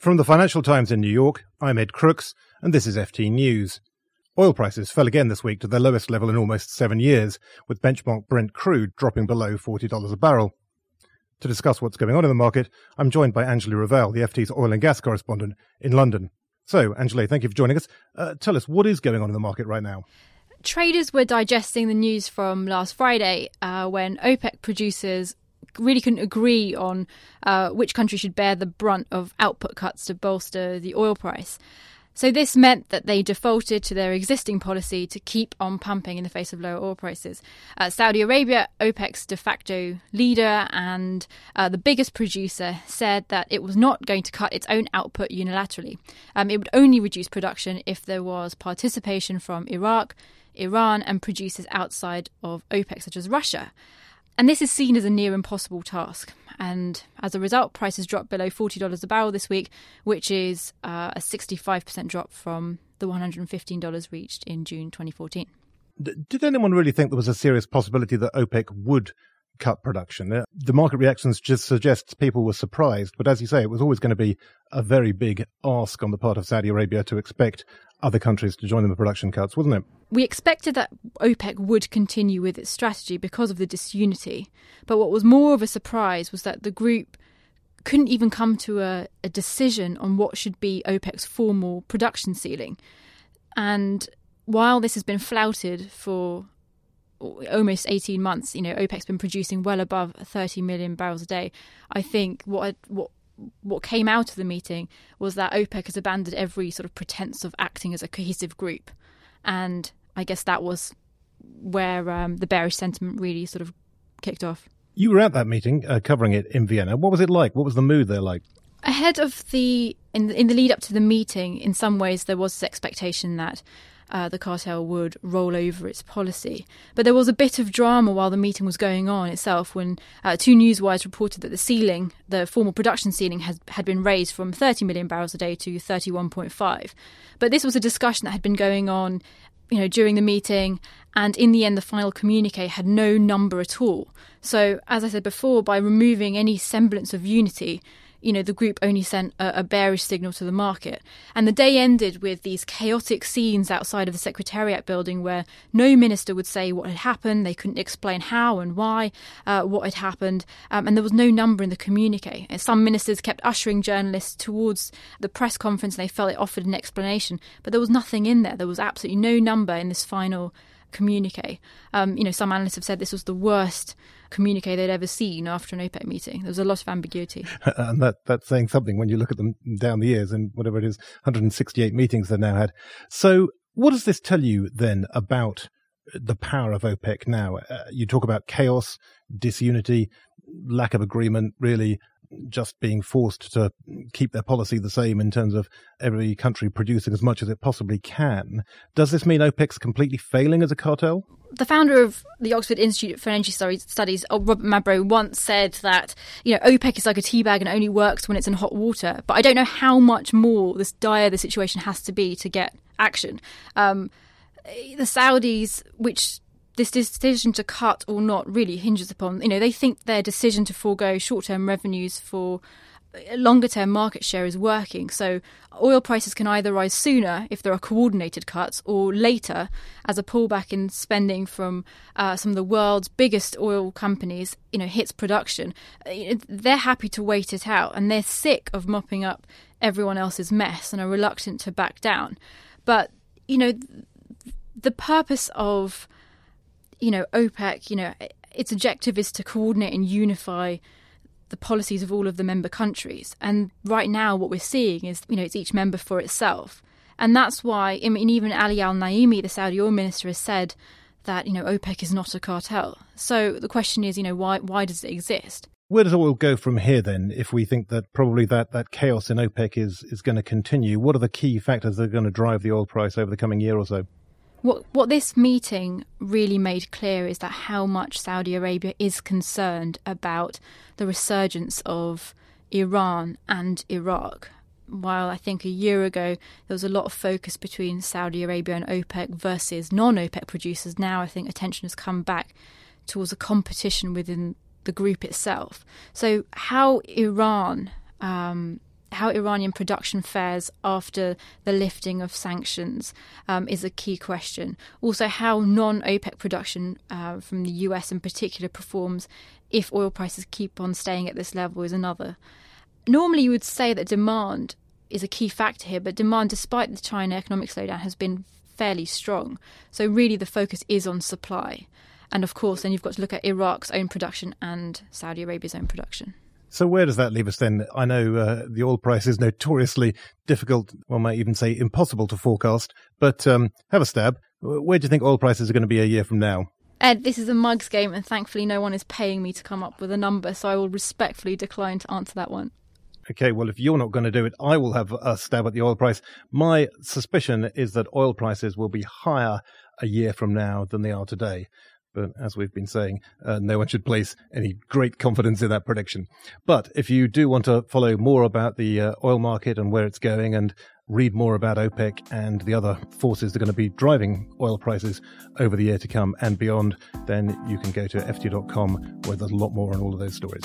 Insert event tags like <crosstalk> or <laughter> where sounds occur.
From the Financial Times in New York, I'm Ed Crooks, and this is FT News. Oil prices fell again this week to their lowest level in almost seven years, with benchmark Brent crude dropping below $40 a barrel. To discuss what's going on in the market, I'm joined by Anjli Raval, the FT's oil and gas correspondent in London. So, Anjali, thank you for joining us. Uh, tell us, what is going on in the market right now? Traders were digesting the news from last Friday uh, when OPEC producers really couldn't agree on uh, which country should bear the brunt of output cuts to bolster the oil price. So this meant that they defaulted to their existing policy to keep on pumping in the face of lower oil prices. Uh, Saudi Arabia, OPEC's de facto leader and uh, the biggest producer, said that it was not going to cut its own output unilaterally. Um, it would only reduce production if there was participation from Iraq, Iran, and producers outside of OPEC, such as Russia. And this is seen as a near impossible task. And as a result, prices dropped below $40 a barrel this week, which is uh, a 65% drop from the $115 reached in June 2014. Did anyone really think there was a serious possibility that OPEC would cut production? Uh, the market reactions just suggests people were surprised, but as you say, it was always going to be a very big ask on the part of Saudi Arabia to expect other countries to join in production cuts, wasn't it? We expected that OPEC would continue with its strategy because of the disunity. But what was more of a surprise was that the group couldn't even come to a, a decision on what should be OPEC's formal production ceiling. And while this has been flouted for almost 18 months, you know, OPEC's been producing well above 30 million barrels a day. I think what what what came out of the meeting was that OPEC has abandoned every sort of pretense of acting as a cohesive group, and I guess that was where um, the bearish sentiment really sort of kicked off. You were at that meeting, uh, covering it in Vienna. What was it like? What was the mood there like? Ahead of the in the, in the lead up to the meeting, in some ways there was this expectation that uh, the cartel would roll over its policy. But there was a bit of drama while the meeting was going on itself when uh, two newswires reported that the ceiling, the formal production ceiling, has, had been raised from 30 million barrels a day to 31.5. But this was a discussion that had been going on you know, during the meeting, and in the end, the final communique had no number at all. So, as I said before, by removing any semblance of unity, you know, the group only sent a, a, bearish signal to the market. And the day ended with these chaotic scenes outside of the Secretariat building where no minister would say what had happened. They couldn't explain how and why uh, what had happened. Um, and there was no number in the communique. And some ministers kept ushering journalists towards the press conference and they felt it offered an explanation. But there was nothing in there. There was absolutely no number in this final communique. Um, you know, some analysts have said this was the worst communique they'd ever seen after an OPEC meeting. There was a lot of ambiguity. <laughs> and that, that's saying something when you look at them down the years and whatever it is, 168 meetings they've now had. So what does this tell you then about the power of OPEC now? Uh, you talk about chaos, disunity, lack of agreement, really just being forced to keep their policy the same in terms of every country producing as much as it possibly can. Does this mean OPEC's completely failing as a cartel? The founder of the Oxford Institute for Energy Studies, Robert Mabro, once said that you know OPEC is like a tea bag and only works when it's in hot water. But I don't know how much more this dire the situation has to be to get action. Um, the Saudis, which this decision to cut or not really hinges upon, you know, they think their decision to forego short term revenues for longer term market share is working. So oil prices can either rise sooner if there are coordinated cuts or later as a pullback in spending from uh, some of the world's biggest oil companies, you know, hits production. They're happy to wait it out and they're sick of mopping up everyone else's mess and are reluctant to back down. But, you know, the purpose of you know, OPEC, you know, its objective is to coordinate and unify the policies of all of the member countries. And right now, what we're seeing is, you know, it's each member for itself. And that's why, I mean, even Ali Al Naimi, the Saudi oil minister, has said that, you know, OPEC is not a cartel. So the question is, you know, why, why does it exist? Where does oil go from here then, if we think that probably that, that chaos in OPEC is, is going to continue? What are the key factors that are going to drive the oil price over the coming year or so? What what this meeting really made clear is that how much Saudi Arabia is concerned about the resurgence of Iran and Iraq. While I think a year ago there was a lot of focus between Saudi Arabia and OPEC versus non OPEC producers, now I think attention has come back towards a competition within the group itself. So, how Iran um, how Iranian production fares after the lifting of sanctions um, is a key question. Also, how non OPEC production uh, from the US in particular performs if oil prices keep on staying at this level is another. Normally, you would say that demand is a key factor here, but demand, despite the China economic slowdown, has been fairly strong. So, really, the focus is on supply. And of course, then you've got to look at Iraq's own production and Saudi Arabia's own production. So where does that leave us then? I know uh, the oil price is notoriously difficult, one might even say impossible to forecast, but um, have a stab. Where do you think oil prices are going to be a year from now? Ed, this is a mugs game, and thankfully no one is paying me to come up with a number, so I will respectfully decline to answer that one. Okay, well, if you're not going to do it, I will have a stab at the oil price. My suspicion is that oil prices will be higher a year from now than they are today. But as we've been saying, uh, no one should place any great confidence in that prediction. But if you do want to follow more about the uh, oil market and where it's going and read more about OPEC and the other forces that are going to be driving oil prices over the year to come and beyond, then you can go to ft.com where there's a lot more on all of those stories.